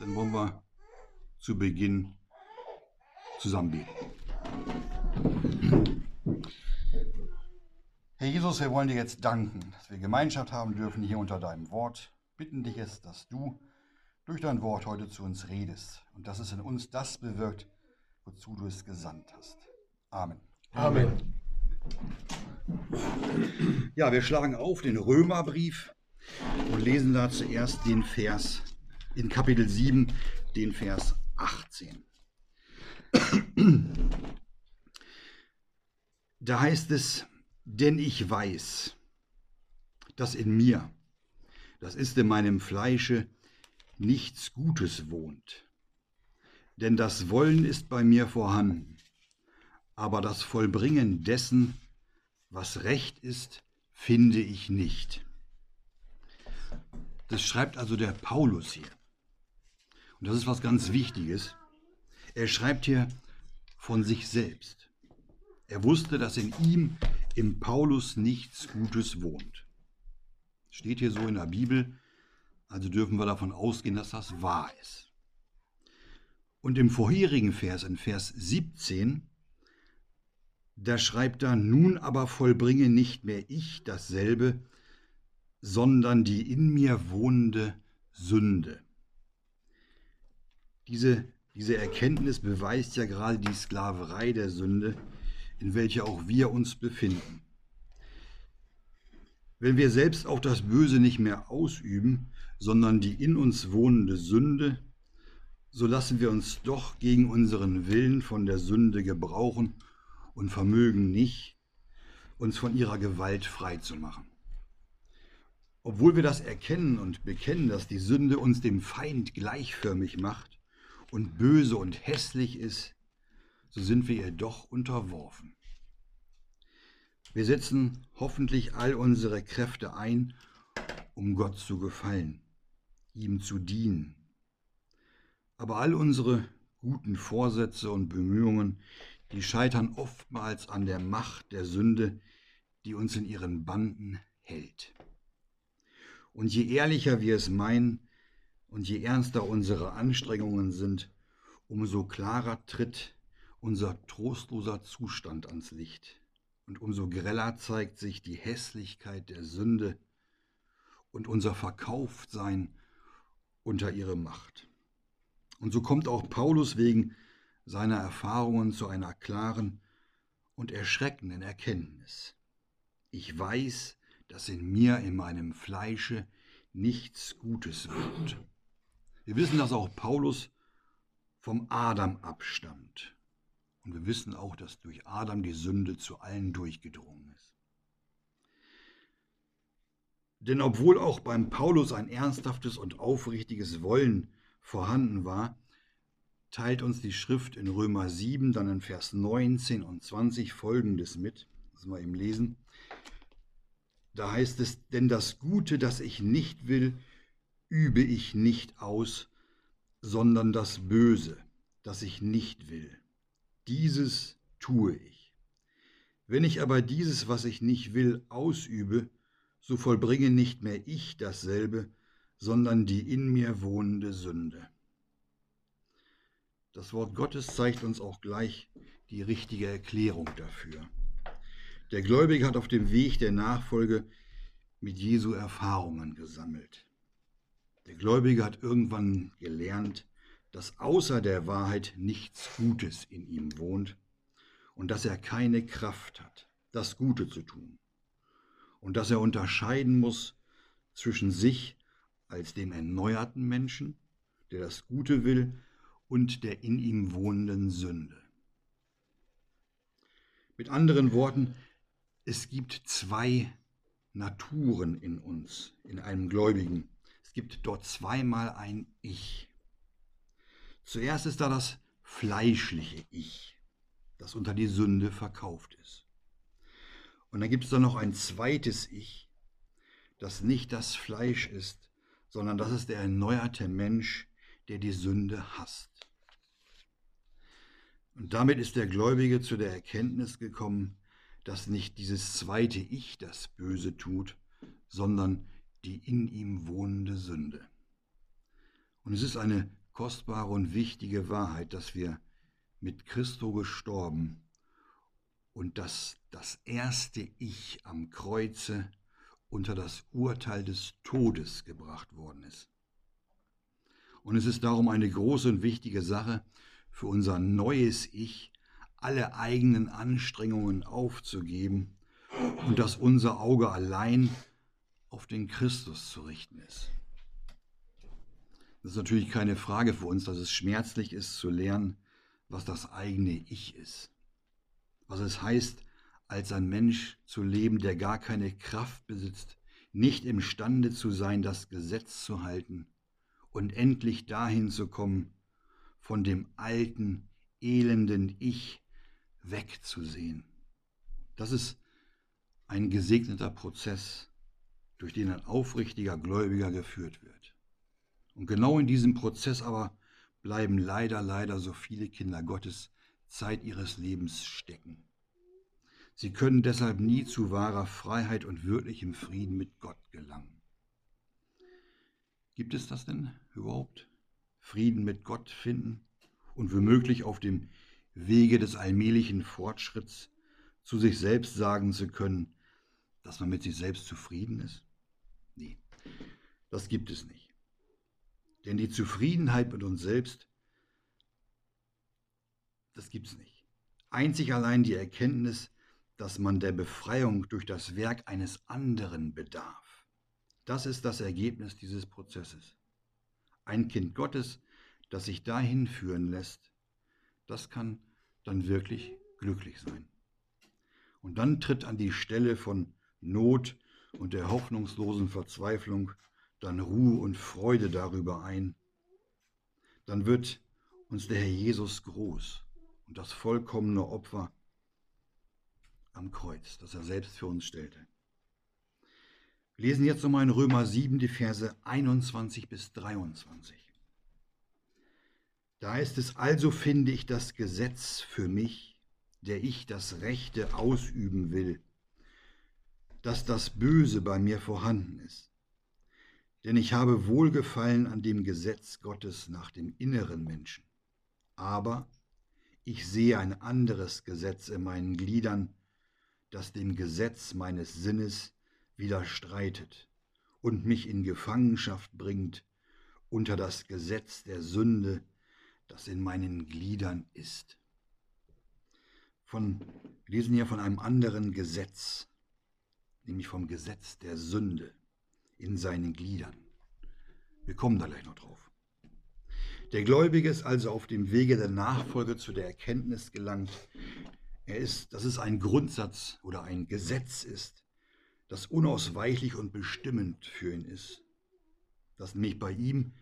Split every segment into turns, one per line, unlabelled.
dann wollen wir zu Beginn zusammen beten. Herr Jesus, wir wollen dir jetzt danken, dass wir Gemeinschaft haben dürfen hier unter deinem Wort. Bitten dich es, dass du durch dein Wort heute zu uns redest und dass es in uns das bewirkt, wozu du es gesandt hast. Amen.
Amen.
Ja, wir schlagen auf den Römerbrief und lesen da zuerst den Vers in Kapitel 7, den Vers 18. Da heißt es, denn ich weiß, dass in mir, das ist in meinem Fleische, nichts Gutes wohnt. Denn das Wollen ist bei mir vorhanden, aber das Vollbringen dessen, was recht ist, finde ich nicht. Das schreibt also der Paulus hier. Und das ist was ganz Wichtiges. Er schreibt hier von sich selbst. Er wusste, dass in ihm, im Paulus, nichts Gutes wohnt. Steht hier so in der Bibel, also dürfen wir davon ausgehen, dass das wahr ist. Und im vorherigen Vers, in Vers 17, da schreibt er, nun aber vollbringe nicht mehr ich dasselbe, sondern die in mir wohnende Sünde. Diese, diese Erkenntnis beweist ja gerade die Sklaverei der Sünde, in welcher auch wir uns befinden. Wenn wir selbst auch das Böse nicht mehr ausüben, sondern die in uns wohnende Sünde, so lassen wir uns doch gegen unseren Willen von der Sünde gebrauchen und vermögen nicht, uns von ihrer Gewalt frei zu machen. Obwohl wir das erkennen und bekennen, dass die Sünde uns dem Feind gleichförmig macht und böse und hässlich ist, so sind wir ihr doch unterworfen. Wir setzen hoffentlich all unsere Kräfte ein, um Gott zu gefallen, ihm zu dienen. Aber all unsere guten Vorsätze und Bemühungen, die scheitern oftmals an der Macht der Sünde, die uns in ihren Banden hält. Und je ehrlicher wir es meinen und je ernster unsere Anstrengungen sind, umso klarer tritt unser trostloser Zustand ans Licht und umso greller zeigt sich die Hässlichkeit der Sünde und unser Verkauftsein unter ihre Macht. Und so kommt auch Paulus wegen seiner Erfahrungen zu einer klaren und erschreckenden Erkenntnis. Ich weiß, dass in mir, in meinem Fleische, nichts Gutes wird. Wir wissen, dass auch Paulus vom Adam abstammt. Und wir wissen auch, dass durch Adam die Sünde zu allen durchgedrungen ist. Denn obwohl auch beim Paulus ein ernsthaftes und aufrichtiges Wollen vorhanden war, teilt uns die Schrift in Römer 7, dann in Vers 19 und 20 folgendes mit. Das wir eben lesen. Da heißt es, denn das Gute, das ich nicht will, übe ich nicht aus, sondern das Böse, das ich nicht will. Dieses tue ich. Wenn ich aber dieses, was ich nicht will, ausübe, so vollbringe nicht mehr ich dasselbe, sondern die in mir wohnende Sünde. Das Wort Gottes zeigt uns auch gleich die richtige Erklärung dafür. Der Gläubige hat auf dem Weg der Nachfolge mit Jesu Erfahrungen gesammelt. Der Gläubige hat irgendwann gelernt, dass außer der Wahrheit nichts Gutes in ihm wohnt und dass er keine Kraft hat, das Gute zu tun. Und dass er unterscheiden muss zwischen sich als dem erneuerten Menschen, der das Gute will, und der in ihm wohnenden Sünde. Mit anderen Worten, es gibt zwei Naturen in uns, in einem Gläubigen. Es gibt dort zweimal ein Ich. Zuerst ist da das fleischliche Ich, das unter die Sünde verkauft ist. Und dann gibt es da noch ein zweites Ich, das nicht das Fleisch ist, sondern das ist der erneuerte Mensch, der die Sünde hasst. Und damit ist der Gläubige zu der Erkenntnis gekommen, dass nicht dieses zweite Ich das Böse tut, sondern die in ihm wohnende Sünde. Und es ist eine kostbare und wichtige Wahrheit, dass wir mit Christo gestorben und dass das erste Ich am Kreuze unter das Urteil des Todes gebracht worden ist. Und es ist darum eine große und wichtige Sache für unser neues Ich, alle eigenen Anstrengungen aufzugeben und dass unser Auge allein auf den Christus zu richten ist. Das ist natürlich keine Frage für uns, dass es schmerzlich ist zu lernen, was das eigene Ich ist. Was es heißt, als ein Mensch zu leben, der gar keine Kraft besitzt, nicht imstande zu sein, das Gesetz zu halten und endlich dahin zu kommen, von dem alten, elenden Ich wegzusehen. Das ist ein gesegneter Prozess, durch den ein aufrichtiger Gläubiger geführt wird. Und genau in diesem Prozess aber bleiben leider, leider so viele Kinder Gottes Zeit ihres Lebens stecken. Sie können deshalb nie zu wahrer Freiheit und wirklichem Frieden mit Gott gelangen. Gibt es das denn überhaupt? Frieden mit Gott finden und womöglich auf dem Wege des allmählichen Fortschritts zu sich selbst sagen zu können, dass man mit sich selbst zufrieden ist? Nee, das gibt es nicht. Denn die Zufriedenheit mit uns selbst, das gibt es nicht. Einzig allein die Erkenntnis, dass man der Befreiung durch das Werk eines anderen bedarf. Das ist das Ergebnis dieses Prozesses. Ein Kind Gottes, das sich dahin führen lässt, das kann dann wirklich glücklich sein. Und dann tritt an die Stelle von Not und der hoffnungslosen Verzweiflung dann Ruhe und Freude darüber ein. Dann wird uns der Herr Jesus groß und das vollkommene Opfer am Kreuz, das er selbst für uns stellte. Wir lesen jetzt nochmal in Römer 7 die Verse 21 bis 23. Da ist es also, finde ich, das Gesetz für mich, der ich das Rechte ausüben will, dass das Böse bei mir vorhanden ist. Denn ich habe Wohlgefallen an dem Gesetz Gottes nach dem inneren Menschen. Aber ich sehe ein anderes Gesetz in meinen Gliedern, das dem Gesetz meines Sinnes widerstreitet und mich in Gefangenschaft bringt unter das Gesetz der Sünde, das in meinen Gliedern ist. Von, wir lesen hier von einem anderen Gesetz, nämlich vom Gesetz der Sünde in seinen Gliedern. Wir kommen da gleich noch drauf. Der Gläubige ist also auf dem Wege der Nachfolge zu der Erkenntnis gelangt, er ist, dass es ein Grundsatz oder ein Gesetz ist, das unausweichlich und bestimmend für ihn ist. Dass nämlich bei ihm,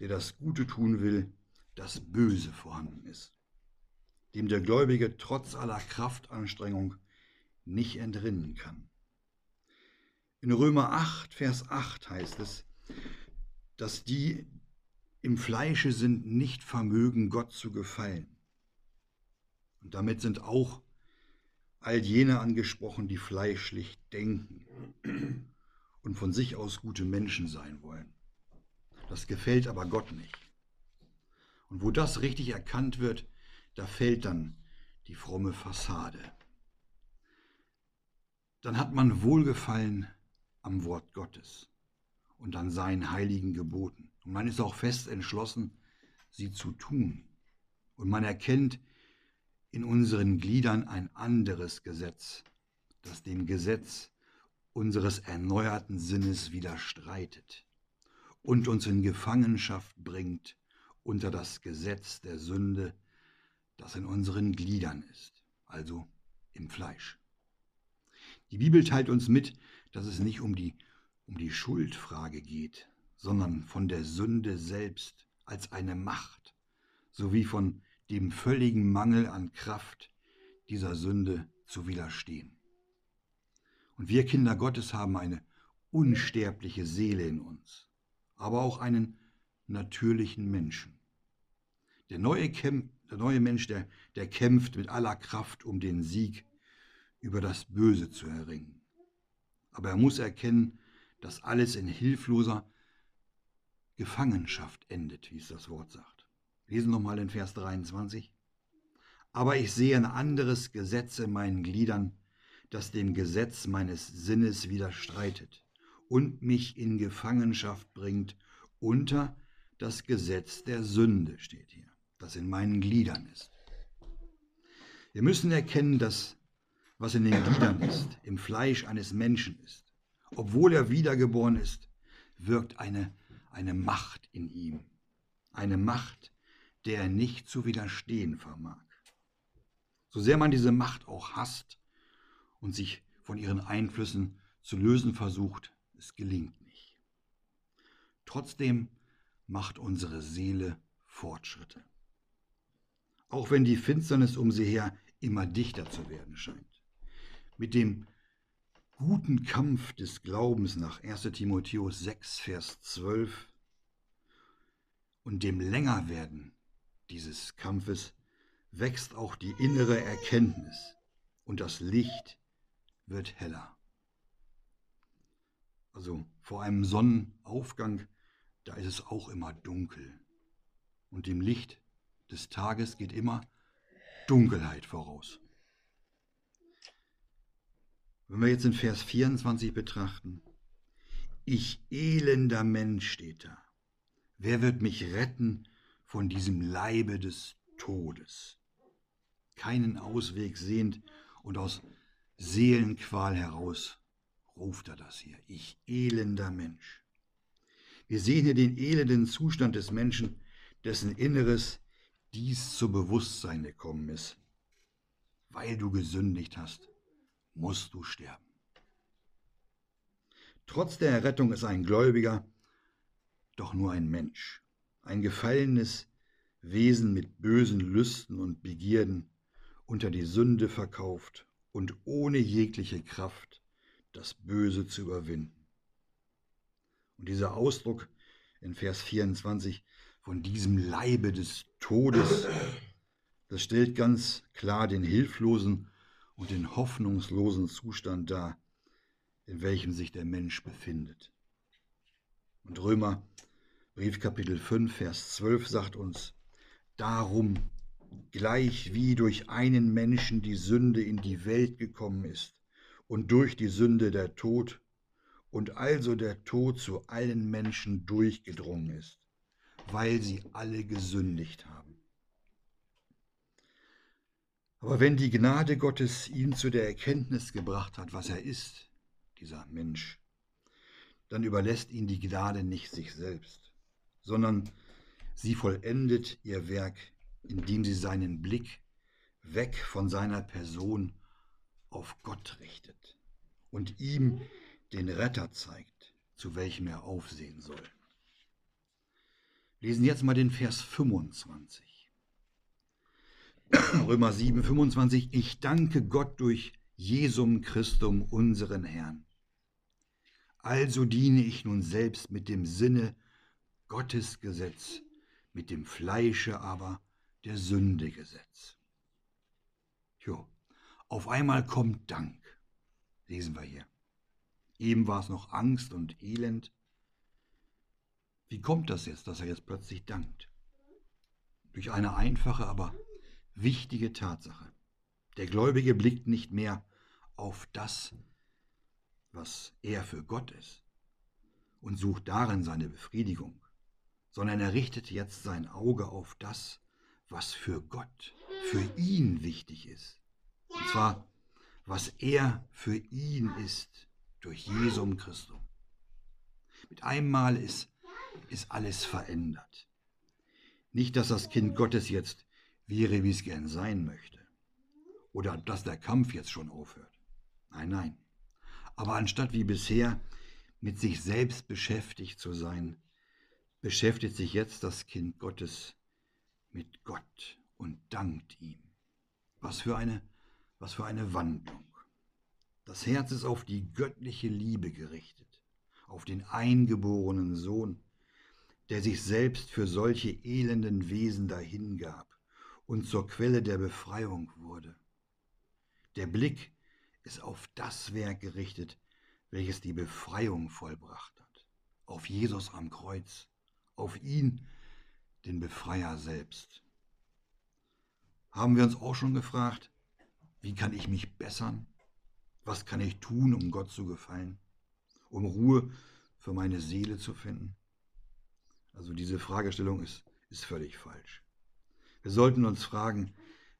der das Gute tun will, das Böse vorhanden ist, dem der Gläubige trotz aller Kraftanstrengung nicht entrinnen kann. In Römer 8, Vers 8 heißt es, dass die im Fleische sind, nicht vermögen, Gott zu gefallen. Und damit sind auch all jene angesprochen, die fleischlich denken und von sich aus gute Menschen sein wollen. Das gefällt aber Gott nicht. Und wo das richtig erkannt wird, da fällt dann die fromme Fassade. Dann hat man Wohlgefallen am Wort Gottes und an seinen heiligen Geboten. Und man ist auch fest entschlossen, sie zu tun. Und man erkennt, in unseren Gliedern ein anderes Gesetz, das dem Gesetz unseres erneuerten Sinnes widerstreitet und uns in Gefangenschaft bringt unter das Gesetz der Sünde, das in unseren Gliedern ist, also im Fleisch. Die Bibel teilt uns mit, dass es nicht um die, um die Schuldfrage geht, sondern von der Sünde selbst als eine Macht, sowie von dem völligen Mangel an Kraft dieser Sünde zu widerstehen. Und wir Kinder Gottes haben eine unsterbliche Seele in uns, aber auch einen natürlichen Menschen. Der neue, der neue Mensch, der, der kämpft mit aller Kraft, um den Sieg über das Böse zu erringen. Aber er muss erkennen, dass alles in hilfloser Gefangenschaft endet, wie es das Wort sagt. Lesen nochmal den Vers 23. Aber ich sehe ein anderes Gesetz in meinen Gliedern, das dem Gesetz meines Sinnes widerstreitet und mich in Gefangenschaft bringt unter das Gesetz der Sünde, steht hier, das in meinen Gliedern ist. Wir müssen erkennen, dass was in den Gliedern ist, im Fleisch eines Menschen ist, obwohl er wiedergeboren ist, wirkt eine, eine Macht in ihm, eine Macht, der er nicht zu widerstehen vermag. So sehr man diese Macht auch hasst und sich von ihren Einflüssen zu lösen versucht, es gelingt nicht. Trotzdem macht unsere Seele Fortschritte. Auch wenn die Finsternis um sie her immer dichter zu werden scheint. Mit dem guten Kampf des Glaubens nach 1 Timotheus 6, Vers 12 und dem Längerwerden dieses Kampfes wächst auch die innere Erkenntnis und das Licht wird heller. Also vor einem Sonnenaufgang, da ist es auch immer dunkel. Und dem Licht des Tages geht immer Dunkelheit voraus. Wenn wir jetzt in Vers 24 betrachten, ich elender Mensch steht da. Wer wird mich retten von diesem Leibe des Todes? Keinen Ausweg sehend und aus Seelenqual heraus ruft er das hier. Ich elender Mensch. Wir sehen hier den elenden Zustand des Menschen, dessen Inneres dies zu Bewusstsein gekommen ist. Weil du gesündigt hast, musst du sterben. Trotz der Errettung ist ein Gläubiger doch nur ein Mensch, ein gefallenes Wesen mit bösen Lüsten und Begierden, unter die Sünde verkauft und ohne jegliche Kraft, das Böse zu überwinden. Und dieser Ausdruck in Vers 24 von diesem Leibe des Todes, das stellt ganz klar den hilflosen und den hoffnungslosen Zustand dar, in welchem sich der Mensch befindet. Und Römer Brief Kapitel 5, Vers 12 sagt uns, darum, gleich wie durch einen Menschen die Sünde in die Welt gekommen ist und durch die Sünde der Tod und also der Tod zu allen Menschen durchgedrungen ist, weil sie alle gesündigt haben. Aber wenn die Gnade Gottes ihn zu der Erkenntnis gebracht hat, was er ist, dieser Mensch, dann überlässt ihn die Gnade nicht sich selbst, sondern sie vollendet ihr Werk, indem sie seinen Blick weg von seiner Person auf Gott richtet und ihm den Retter zeigt, zu welchem er aufsehen soll. Lesen jetzt mal den Vers 25. Römer 7, 25, ich danke Gott durch Jesum Christum, unseren Herrn. Also diene ich nun selbst mit dem Sinne Gottes Gesetz, mit dem Fleische aber der Sünde Gesetz. Jo, auf einmal kommt Dank, lesen wir hier. Eben war es noch Angst und Elend. Wie kommt das jetzt, dass er jetzt plötzlich dankt? Durch eine einfache, aber wichtige Tatsache. Der Gläubige blickt nicht mehr auf das, was er für Gott ist und sucht darin seine Befriedigung, sondern er richtet jetzt sein Auge auf das, was für Gott, für ihn wichtig ist. Und zwar, was er für ihn ist durch Jesum Christum. Mit einem Mal ist, ist alles verändert. Nicht, dass das Kind Gottes jetzt wie es gern sein möchte. Oder dass der Kampf jetzt schon aufhört. Nein, nein. Aber anstatt wie bisher mit sich selbst beschäftigt zu sein, beschäftigt sich jetzt das Kind Gottes mit Gott und dankt ihm. Was für eine, was für eine Wandlung. Das Herz ist auf die göttliche Liebe gerichtet, auf den eingeborenen Sohn, der sich selbst für solche elenden Wesen dahingab und zur Quelle der Befreiung wurde. Der Blick ist auf das Werk gerichtet, welches die Befreiung vollbracht hat, auf Jesus am Kreuz, auf ihn, den Befreier selbst. Haben wir uns auch schon gefragt, wie kann ich mich bessern? Was kann ich tun, um Gott zu gefallen? Um Ruhe für meine Seele zu finden? Also diese Fragestellung ist, ist völlig falsch. Wir sollten uns fragen,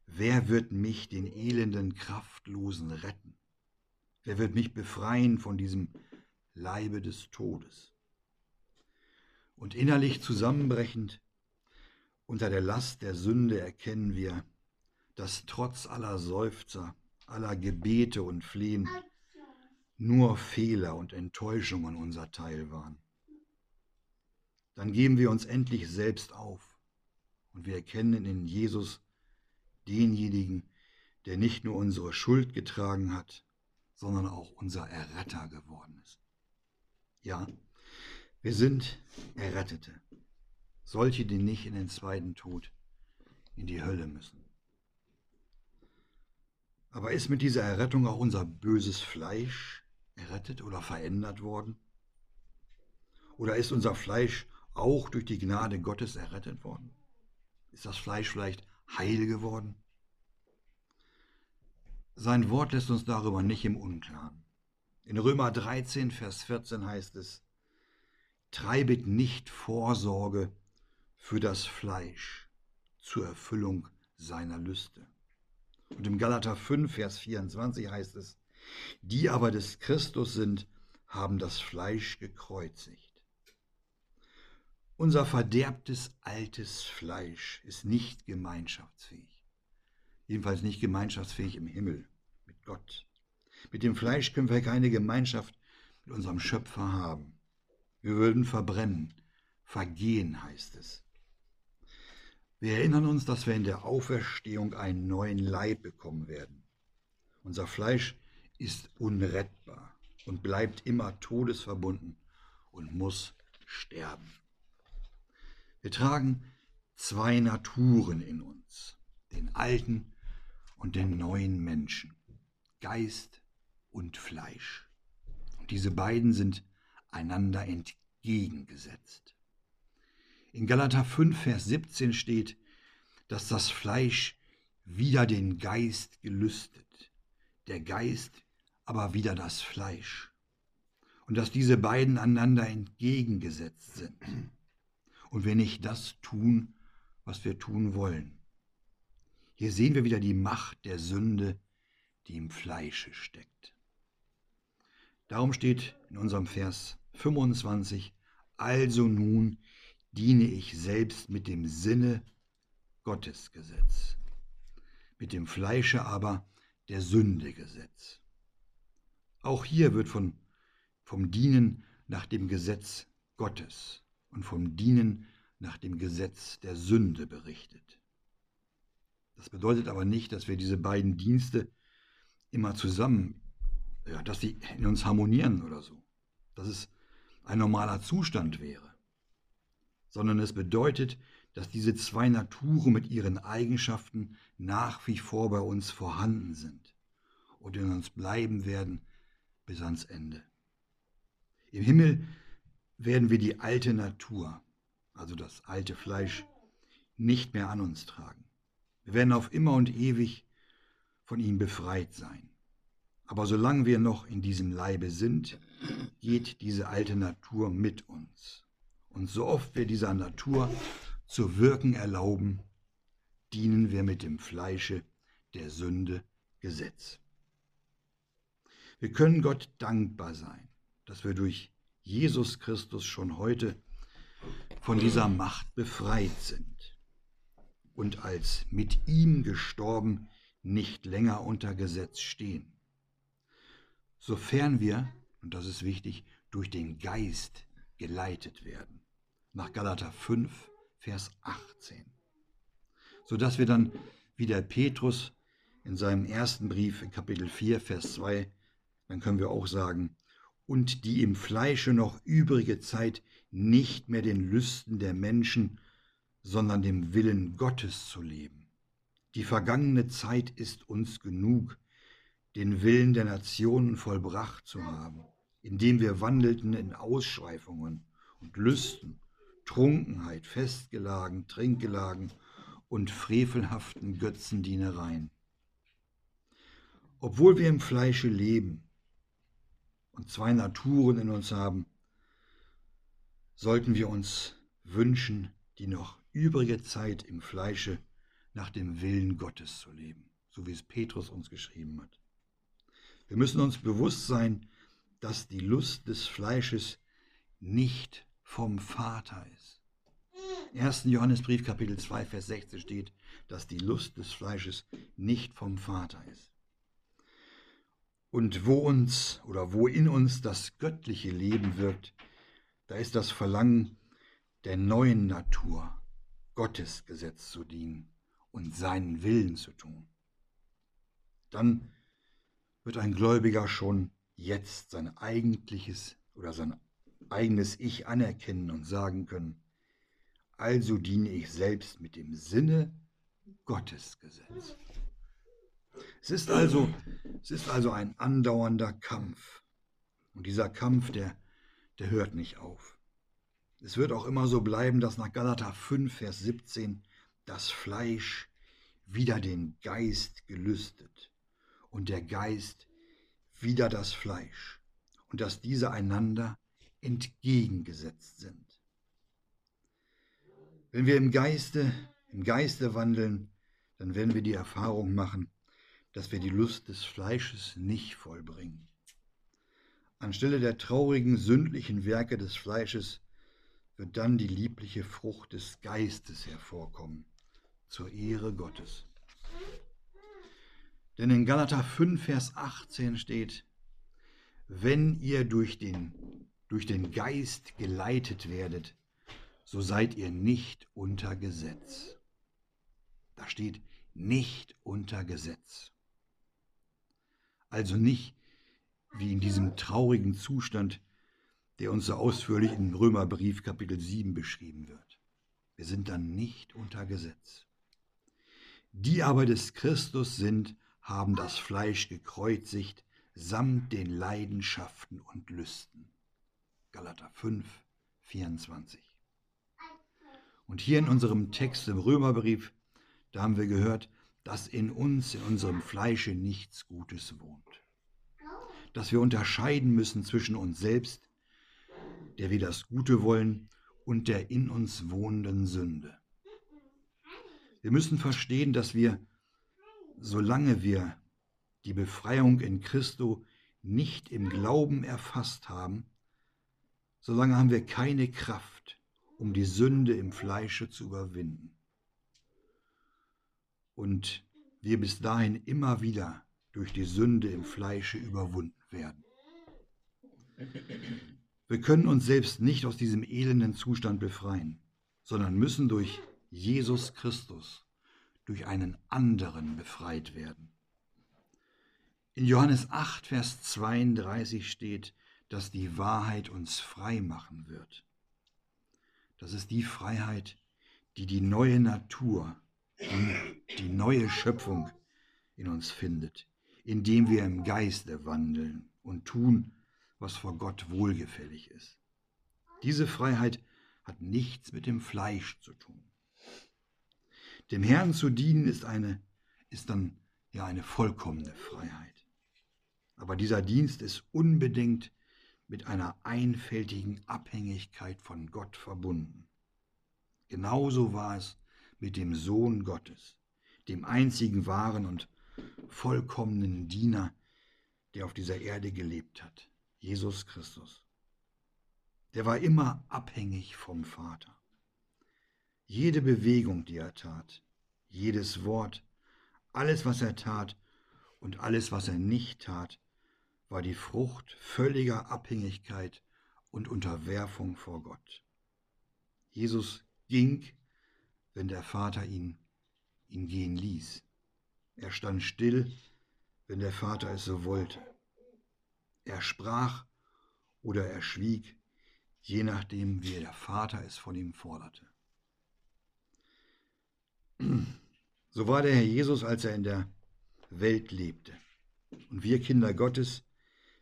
wer wird mich, den elenden, kraftlosen, retten? Wer wird mich befreien von diesem Leibe des Todes? Und innerlich zusammenbrechend unter der Last der Sünde erkennen wir, dass trotz aller Seufzer, aller Gebete und Flehen nur Fehler und Enttäuschungen unser Teil waren. Dann geben wir uns endlich selbst auf und wir erkennen in Jesus denjenigen, der nicht nur unsere Schuld getragen hat, sondern auch unser Erretter geworden ist. Ja, wir sind Errettete, solche, die nicht in den zweiten Tod, in die Hölle müssen. Aber ist mit dieser Errettung auch unser böses Fleisch errettet oder verändert worden? Oder ist unser Fleisch auch durch die Gnade Gottes errettet worden? Ist das Fleisch vielleicht heil geworden? Sein Wort lässt uns darüber nicht im Unklaren. In Römer 13, Vers 14 heißt es, Treibet nicht Vorsorge für das Fleisch zur Erfüllung seiner Lüste. Und im Galater 5, Vers 24 heißt es, die aber des Christus sind, haben das Fleisch gekreuzigt. Unser verderbtes altes Fleisch ist nicht gemeinschaftsfähig. Jedenfalls nicht gemeinschaftsfähig im Himmel mit Gott. Mit dem Fleisch können wir keine Gemeinschaft mit unserem Schöpfer haben. Wir würden verbrennen. Vergehen heißt es. Wir erinnern uns, dass wir in der Auferstehung einen neuen Leib bekommen werden. Unser Fleisch ist unrettbar und bleibt immer todesverbunden und muss sterben. Wir tragen zwei Naturen in uns, den alten und den neuen Menschen, Geist und Fleisch. Und diese beiden sind einander entgegengesetzt. In Galater 5, Vers 17 steht, dass das Fleisch wieder den Geist gelüstet, der Geist aber wieder das Fleisch. Und dass diese beiden einander entgegengesetzt sind und wir nicht das tun, was wir tun wollen. Hier sehen wir wieder die Macht der Sünde, die im Fleische steckt. Darum steht in unserem Vers 25, also nun diene ich selbst mit dem Sinne Gottes Gesetz, mit dem Fleische aber der Sünde Gesetz. Auch hier wird von, vom Dienen nach dem Gesetz Gottes und vom Dienen nach dem Gesetz der Sünde berichtet. Das bedeutet aber nicht, dass wir diese beiden Dienste immer zusammen, ja, dass sie in uns harmonieren oder so, dass es ein normaler Zustand wäre, sondern es bedeutet, dass diese zwei Naturen mit ihren Eigenschaften nach wie vor bei uns vorhanden sind und in uns bleiben werden bis ans Ende. Im Himmel werden wir die alte Natur, also das alte Fleisch, nicht mehr an uns tragen. Wir werden auf immer und ewig von ihm befreit sein. Aber solange wir noch in diesem Leibe sind, geht diese alte Natur mit uns. Und so oft wir dieser Natur zu wirken erlauben, dienen wir mit dem Fleische der Sünde Gesetz. Wir können Gott dankbar sein, dass wir durch Jesus Christus schon heute von dieser Macht befreit sind und als mit ihm gestorben nicht länger unter Gesetz stehen. Sofern wir, und das ist wichtig, durch den Geist geleitet werden. Nach Galater 5, Vers 18. Sodass wir dann, wie der Petrus in seinem ersten Brief in Kapitel 4, Vers 2, dann können wir auch sagen, und die im Fleische noch übrige Zeit nicht mehr den Lüsten der Menschen, sondern dem Willen Gottes zu leben. Die vergangene Zeit ist uns genug, den Willen der Nationen vollbracht zu haben, indem wir wandelten in Ausschweifungen und Lüsten, Trunkenheit, Festgelagen, Trinkgelagen und frevelhaften Götzendienereien. Obwohl wir im Fleische leben und zwei Naturen in uns haben, sollten wir uns wünschen, die noch übrige Zeit im Fleische nach dem Willen Gottes zu leben, so wie es Petrus uns geschrieben hat. Wir müssen uns bewusst sein, dass die Lust des Fleisches nicht vom Vater ist. 1. Johannesbrief Kapitel 2 Vers 16 steht, dass die Lust des Fleisches nicht vom Vater ist. Und wo uns oder wo in uns das göttliche Leben wirkt, da ist das Verlangen der neuen Natur, Gottes Gesetz zu dienen und seinen Willen zu tun. Dann wird ein Gläubiger schon jetzt sein eigentliches oder sein eigenes Ich anerkennen und sagen können, also diene ich selbst mit dem Sinne Gottes Gesetz. Es ist also, es ist also ein andauernder Kampf. Und dieser Kampf, der, der hört nicht auf. Es wird auch immer so bleiben, dass nach Galater 5, Vers 17 das Fleisch wieder den Geist gelüstet und der Geist wieder das Fleisch und dass diese einander entgegengesetzt sind. Wenn wir im Geiste, im Geiste wandeln, dann werden wir die Erfahrung machen, dass wir die Lust des Fleisches nicht vollbringen. Anstelle der traurigen, sündlichen Werke des Fleisches wird dann die liebliche Frucht des Geistes hervorkommen, zur Ehre Gottes. Denn in Galater 5, Vers 18 steht, wenn ihr durch den, durch den Geist geleitet werdet, so seid ihr nicht unter Gesetz. Da steht nicht unter Gesetz. Also nicht wie in diesem traurigen Zustand, der uns so ausführlich im Römerbrief Kapitel 7 beschrieben wird. Wir sind dann nicht unter Gesetz. Die aber des Christus sind, haben das Fleisch gekreuzigt, samt den Leidenschaften und Lüsten. Galater 5, 24. Und hier in unserem Text im Römerbrief, da haben wir gehört, dass in uns, in unserem Fleische nichts Gutes wohnt. Dass wir unterscheiden müssen zwischen uns selbst, der wir das Gute wollen, und der in uns wohnenden Sünde. Wir müssen verstehen, dass wir solange wir die Befreiung in Christo nicht im Glauben erfasst haben, solange haben wir keine Kraft, um die Sünde im Fleische zu überwinden. Und wir bis dahin immer wieder durch die Sünde im Fleische überwunden werden. Wir können uns selbst nicht aus diesem elenden Zustand befreien, sondern müssen durch Jesus Christus durch einen anderen befreit werden. In Johannes 8, Vers 32 steht, dass die Wahrheit uns frei machen wird. Das ist die Freiheit, die die neue Natur, die, die neue Schöpfung in uns findet, indem wir im Geiste wandeln und tun, was vor Gott wohlgefällig ist. Diese Freiheit hat nichts mit dem Fleisch zu tun. Dem Herrn zu dienen ist, eine, ist dann ja eine vollkommene Freiheit. Aber dieser Dienst ist unbedingt mit einer einfältigen Abhängigkeit von Gott verbunden. Genauso war es mit dem Sohn Gottes, dem einzigen wahren und vollkommenen Diener, der auf dieser Erde gelebt hat, Jesus Christus. Der war immer abhängig vom Vater. Jede Bewegung, die er tat, jedes Wort, alles, was er tat und alles, was er nicht tat, war die Frucht völliger Abhängigkeit und Unterwerfung vor Gott. Jesus ging, wenn der Vater ihn, ihn gehen ließ. Er stand still, wenn der Vater es so wollte. Er sprach oder er schwieg, je nachdem, wie der Vater es von ihm forderte. So war der Herr Jesus, als er in der Welt lebte. Und wir Kinder Gottes,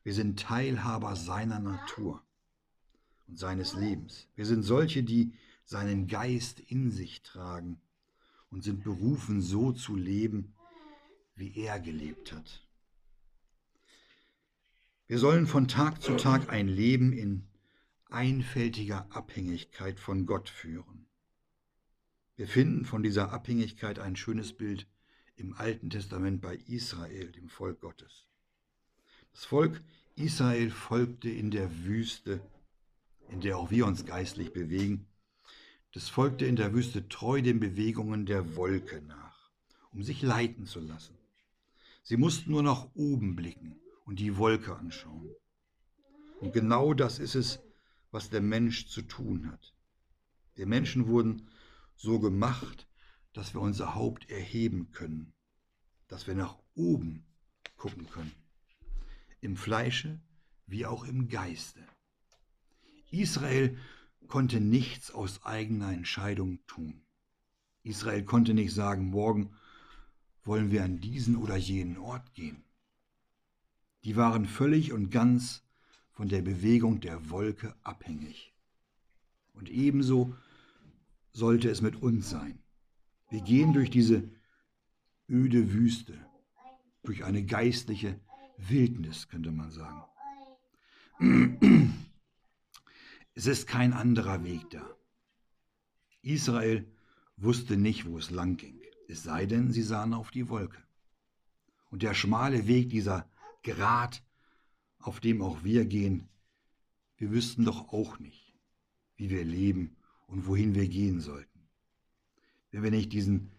wir sind Teilhaber seiner Natur und seines Lebens. Wir sind solche, die seinen Geist in sich tragen und sind berufen, so zu leben, wie er gelebt hat. Wir sollen von Tag zu Tag ein Leben in einfältiger Abhängigkeit von Gott führen. Wir finden von dieser Abhängigkeit ein schönes Bild im Alten Testament bei Israel, dem Volk Gottes. Das Volk Israel folgte in der Wüste, in der auch wir uns geistlich bewegen, das folgte in der Wüste treu den Bewegungen der Wolke nach, um sich leiten zu lassen. Sie mussten nur nach oben blicken und die Wolke anschauen. Und genau das ist es, was der Mensch zu tun hat. Wir Menschen wurden so gemacht, dass wir unser Haupt erheben können, dass wir nach oben gucken können, im Fleische wie auch im Geiste. Israel konnte nichts aus eigener Entscheidung tun. Israel konnte nicht sagen, morgen wollen wir an diesen oder jenen Ort gehen. Die waren völlig und ganz von der Bewegung der Wolke abhängig. Und ebenso sollte es mit uns sein. Wir gehen durch diese öde Wüste, durch eine geistliche Wildnis, könnte man sagen. Es ist kein anderer Weg da. Israel wusste nicht, wo es lang ging, es sei denn, sie sahen auf die Wolke. Und der schmale Weg, dieser Grat, auf dem auch wir gehen, wir wüssten doch auch nicht, wie wir leben und wohin wir gehen sollten. Wenn wir nicht diesen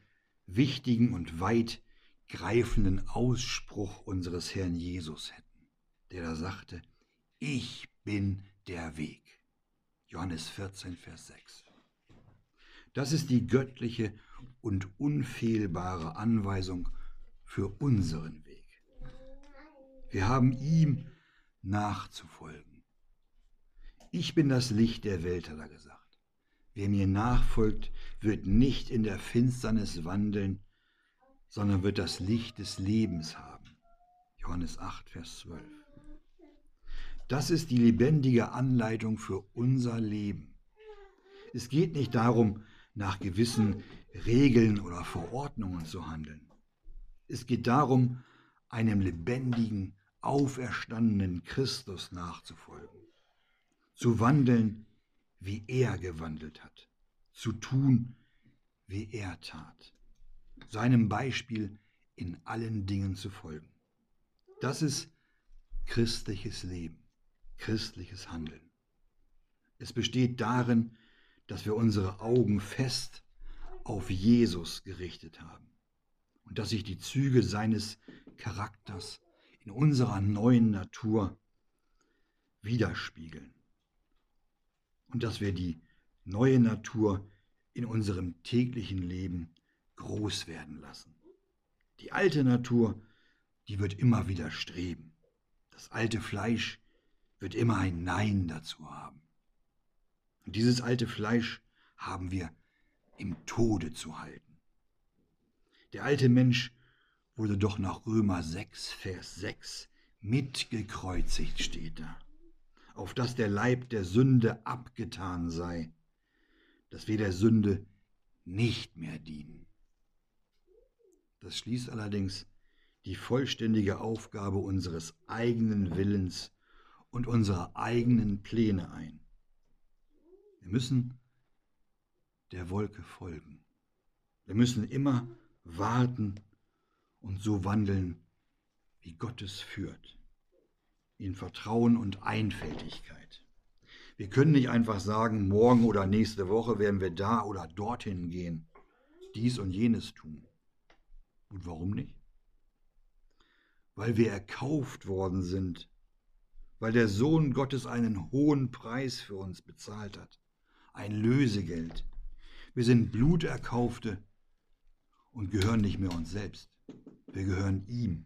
wichtigen und weit greifenden Ausspruch unseres Herrn Jesus hätten, der da sagte, ich bin der Weg. Johannes 14, Vers 6. Das ist die göttliche und unfehlbare Anweisung für unseren Weg. Wir haben ihm nachzufolgen. Ich bin das Licht der Welt, hat er gesagt. Wer mir nachfolgt, wird nicht in der Finsternis wandeln, sondern wird das Licht des Lebens haben. Johannes 8, Vers 12. Das ist die lebendige Anleitung für unser Leben. Es geht nicht darum, nach gewissen Regeln oder Verordnungen zu handeln. Es geht darum, einem lebendigen, auferstandenen Christus nachzufolgen, zu wandeln, wie er gewandelt hat, zu tun, wie er tat, seinem Beispiel in allen Dingen zu folgen. Das ist christliches Leben, christliches Handeln. Es besteht darin, dass wir unsere Augen fest auf Jesus gerichtet haben und dass sich die Züge seines Charakters in unserer neuen Natur widerspiegeln und dass wir die neue Natur in unserem täglichen Leben groß werden lassen. Die alte Natur, die wird immer wieder streben. Das alte Fleisch wird immer ein Nein dazu haben. Und dieses alte Fleisch haben wir im Tode zu halten. Der alte Mensch wurde doch nach Römer 6, Vers 6 mitgekreuzigt, steht da auf dass der Leib der Sünde abgetan sei, dass wir der Sünde nicht mehr dienen. Das schließt allerdings die vollständige Aufgabe unseres eigenen Willens und unserer eigenen Pläne ein. Wir müssen der Wolke folgen. Wir müssen immer warten und so wandeln, wie Gott es führt in Vertrauen und Einfältigkeit. Wir können nicht einfach sagen, morgen oder nächste Woche werden wir da oder dorthin gehen, dies und jenes tun. Und warum nicht? Weil wir erkauft worden sind, weil der Sohn Gottes einen hohen Preis für uns bezahlt hat, ein Lösegeld. Wir sind Bluterkaufte und gehören nicht mehr uns selbst, wir gehören ihm.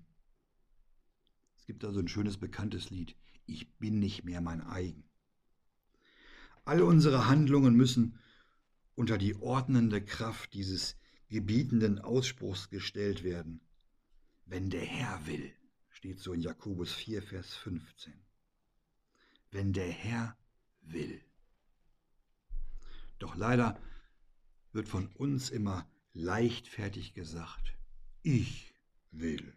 Es gibt also ein schönes bekanntes Lied. Ich bin nicht mehr mein eigen. All unsere Handlungen müssen unter die ordnende Kraft dieses gebietenden Ausspruchs gestellt werden. Wenn der Herr will, steht so in Jakobus 4, Vers 15. Wenn der Herr will. Doch leider wird von uns immer leichtfertig gesagt, ich will.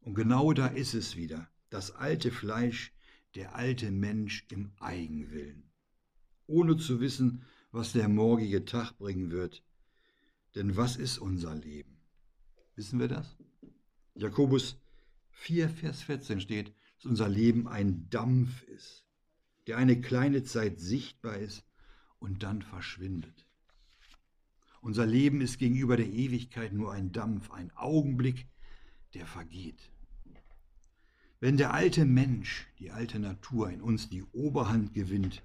Und genau da ist es wieder, das alte Fleisch, der alte Mensch im Eigenwillen, ohne zu wissen, was der morgige Tag bringen wird. Denn was ist unser Leben? Wissen wir das? Jakobus 4, Vers 14 steht, dass unser Leben ein Dampf ist, der eine kleine Zeit sichtbar ist und dann verschwindet. Unser Leben ist gegenüber der Ewigkeit nur ein Dampf, ein Augenblick, der vergeht. Wenn der alte Mensch, die alte Natur in uns die Oberhand gewinnt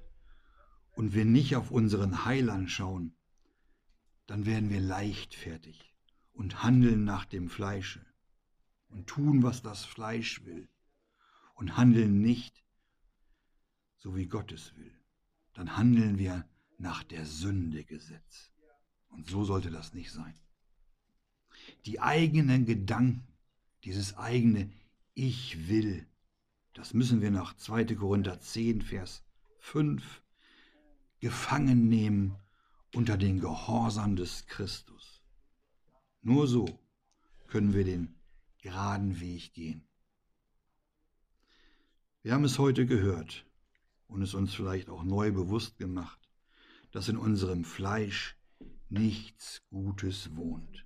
und wir nicht auf unseren Heiland schauen, dann werden wir leichtfertig und handeln nach dem Fleische und tun, was das Fleisch will und handeln nicht so, wie Gott es will. Dann handeln wir nach der Sünde Gesetz. Und so sollte das nicht sein. Die eigenen Gedanken, dieses eigene Ich will, das müssen wir nach 2. Korinther 10, Vers 5 gefangen nehmen unter den Gehorsam des Christus. Nur so können wir den geraden Weg gehen. Wir haben es heute gehört und es uns vielleicht auch neu bewusst gemacht, dass in unserem Fleisch nichts Gutes wohnt.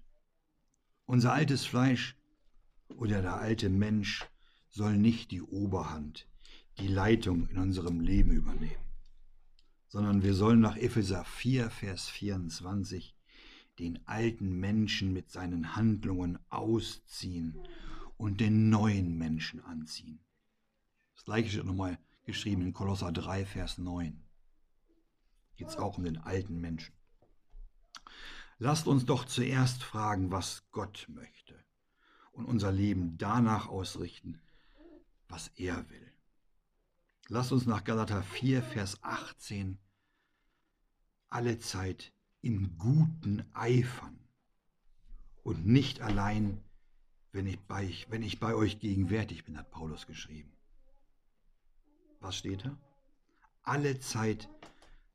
Unser altes Fleisch oder der alte Mensch soll nicht die Oberhand, die Leitung in unserem Leben übernehmen, sondern wir sollen nach Epheser 4, Vers 24 den alten Menschen mit seinen Handlungen ausziehen und den neuen Menschen anziehen. Das gleiche steht nochmal geschrieben in Kolosser 3, Vers 9. Geht es auch um den alten Menschen. Lasst uns doch zuerst fragen, was Gott möchte und unser Leben danach ausrichten, was er will. Lasst uns nach Galater 4, Vers 18 alle Zeit im Guten eifern und nicht allein, wenn ich, bei, wenn ich bei euch gegenwärtig bin, hat Paulus geschrieben. Was steht da? Alle Zeit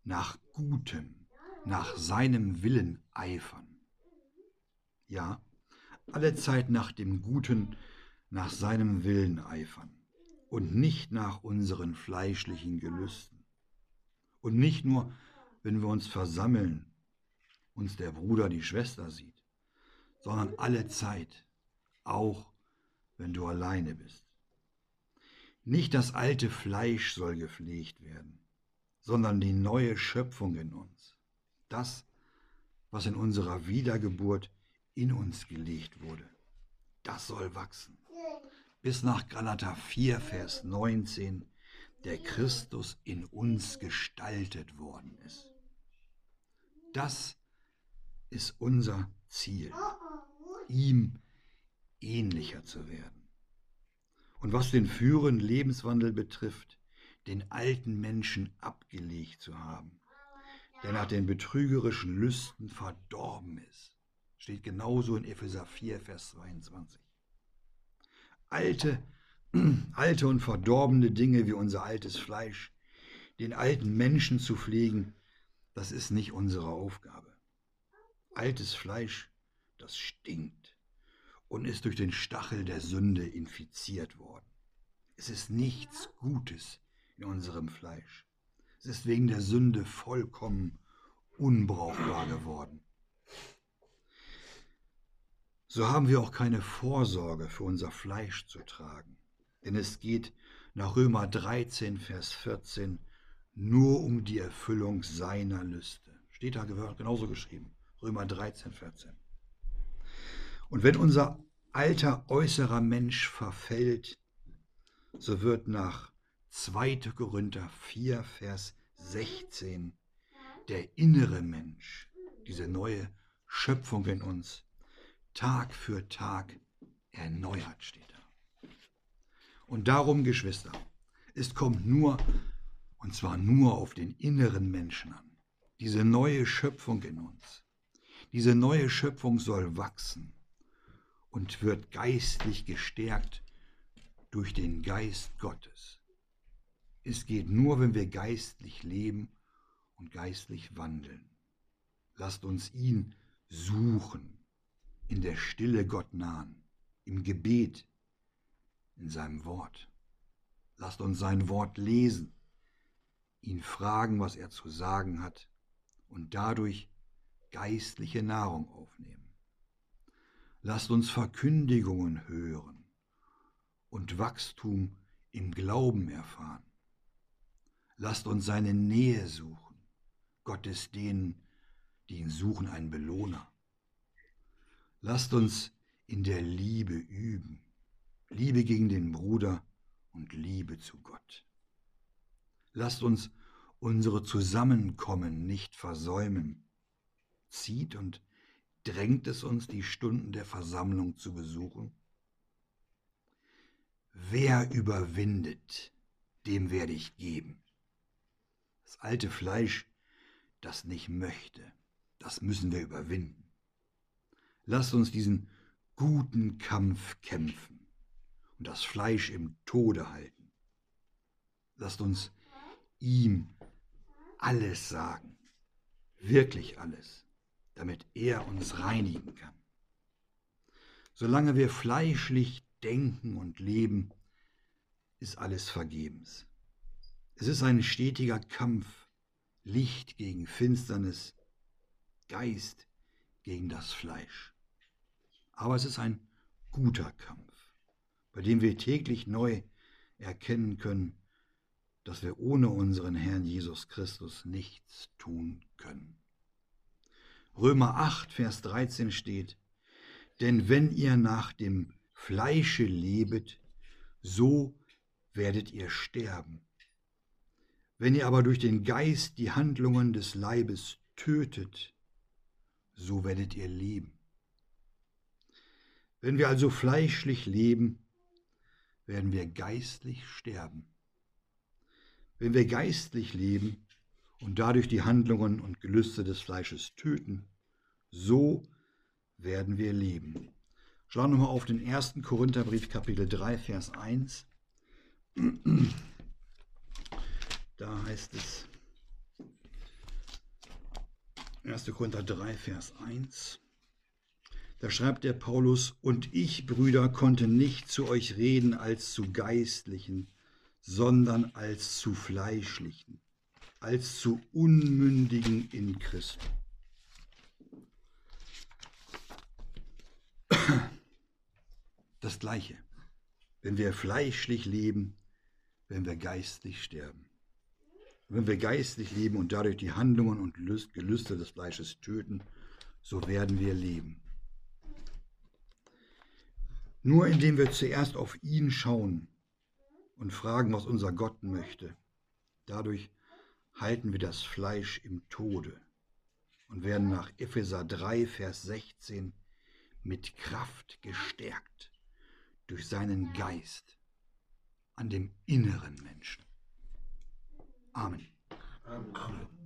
nach Gutem nach seinem Willen eifern. Ja, alle Zeit nach dem Guten, nach seinem Willen eifern und nicht nach unseren fleischlichen Gelüsten. Und nicht nur, wenn wir uns versammeln, uns der Bruder, die Schwester sieht, sondern alle Zeit, auch wenn du alleine bist. Nicht das alte Fleisch soll gepflegt werden, sondern die neue Schöpfung in uns das, was in unserer Wiedergeburt in uns gelegt wurde. Das soll wachsen. Bis nach Galater 4, Vers 19, der Christus in uns gestaltet worden ist. Das ist unser Ziel, ihm ähnlicher zu werden. Und was den führenden Lebenswandel betrifft, den alten Menschen abgelegt zu haben, der nach den betrügerischen Lüsten verdorben ist. Steht genauso in Epheser 4, Vers 22. Alte, alte und verdorbene Dinge wie unser altes Fleisch, den alten Menschen zu pflegen, das ist nicht unsere Aufgabe. Altes Fleisch, das stinkt und ist durch den Stachel der Sünde infiziert worden. Es ist nichts Gutes in unserem Fleisch. Es ist wegen der Sünde vollkommen unbrauchbar geworden. So haben wir auch keine Vorsorge für unser Fleisch zu tragen, denn es geht nach Römer 13, Vers 14 nur um die Erfüllung seiner Lüste. Steht da genauso geschrieben. Römer 13, 14. Und wenn unser alter äußerer Mensch verfällt, so wird nach 2. Korinther 4, Vers 16. Der innere Mensch, diese neue Schöpfung in uns, Tag für Tag erneuert, steht da. Und darum, Geschwister, es kommt nur, und zwar nur auf den inneren Menschen an, diese neue Schöpfung in uns. Diese neue Schöpfung soll wachsen und wird geistlich gestärkt durch den Geist Gottes. Es geht nur, wenn wir geistlich leben und geistlich wandeln. Lasst uns ihn suchen, in der Stille Gott nahen, im Gebet, in seinem Wort. Lasst uns sein Wort lesen, ihn fragen, was er zu sagen hat und dadurch geistliche Nahrung aufnehmen. Lasst uns Verkündigungen hören und Wachstum im Glauben erfahren. Lasst uns seine Nähe suchen. Gott ist denen, die ihn suchen, ein Belohner. Lasst uns in der Liebe üben. Liebe gegen den Bruder und Liebe zu Gott. Lasst uns unsere Zusammenkommen nicht versäumen. Zieht und drängt es uns, die Stunden der Versammlung zu besuchen? Wer überwindet, dem werde ich geben. Das alte Fleisch, das nicht möchte, das müssen wir überwinden. Lasst uns diesen guten Kampf kämpfen und das Fleisch im Tode halten. Lasst uns ihm alles sagen, wirklich alles, damit er uns reinigen kann. Solange wir fleischlich denken und leben, ist alles vergebens. Es ist ein stetiger Kampf, Licht gegen Finsternis, Geist gegen das Fleisch. Aber es ist ein guter Kampf, bei dem wir täglich neu erkennen können, dass wir ohne unseren Herrn Jesus Christus nichts tun können. Römer 8, Vers 13 steht, denn wenn ihr nach dem Fleische lebet, so werdet ihr sterben. Wenn ihr aber durch den Geist die Handlungen des Leibes tötet, so werdet ihr leben. Wenn wir also fleischlich leben, werden wir geistlich sterben. Wenn wir geistlich leben und dadurch die Handlungen und Gelüste des Fleisches töten, so werden wir leben. Schauen wir mal auf den 1. Korintherbrief, Kapitel 3, Vers 1. Da heißt es 1. Korinther 3, Vers 1. Da schreibt der Paulus, und ich, Brüder, konnte nicht zu euch reden als zu Geistlichen, sondern als zu Fleischlichen, als zu Unmündigen in Christus. Das Gleiche. Wenn wir fleischlich leben, wenn wir geistlich sterben. Wenn wir geistlich leben und dadurch die Handlungen und Gelüste des Fleisches töten, so werden wir leben. Nur indem wir zuerst auf ihn schauen und fragen, was unser Gott möchte. Dadurch halten wir das Fleisch im Tode und werden nach Epheser 3, Vers 16 mit Kraft gestärkt durch seinen Geist an dem inneren Menschen. Amen. Amen.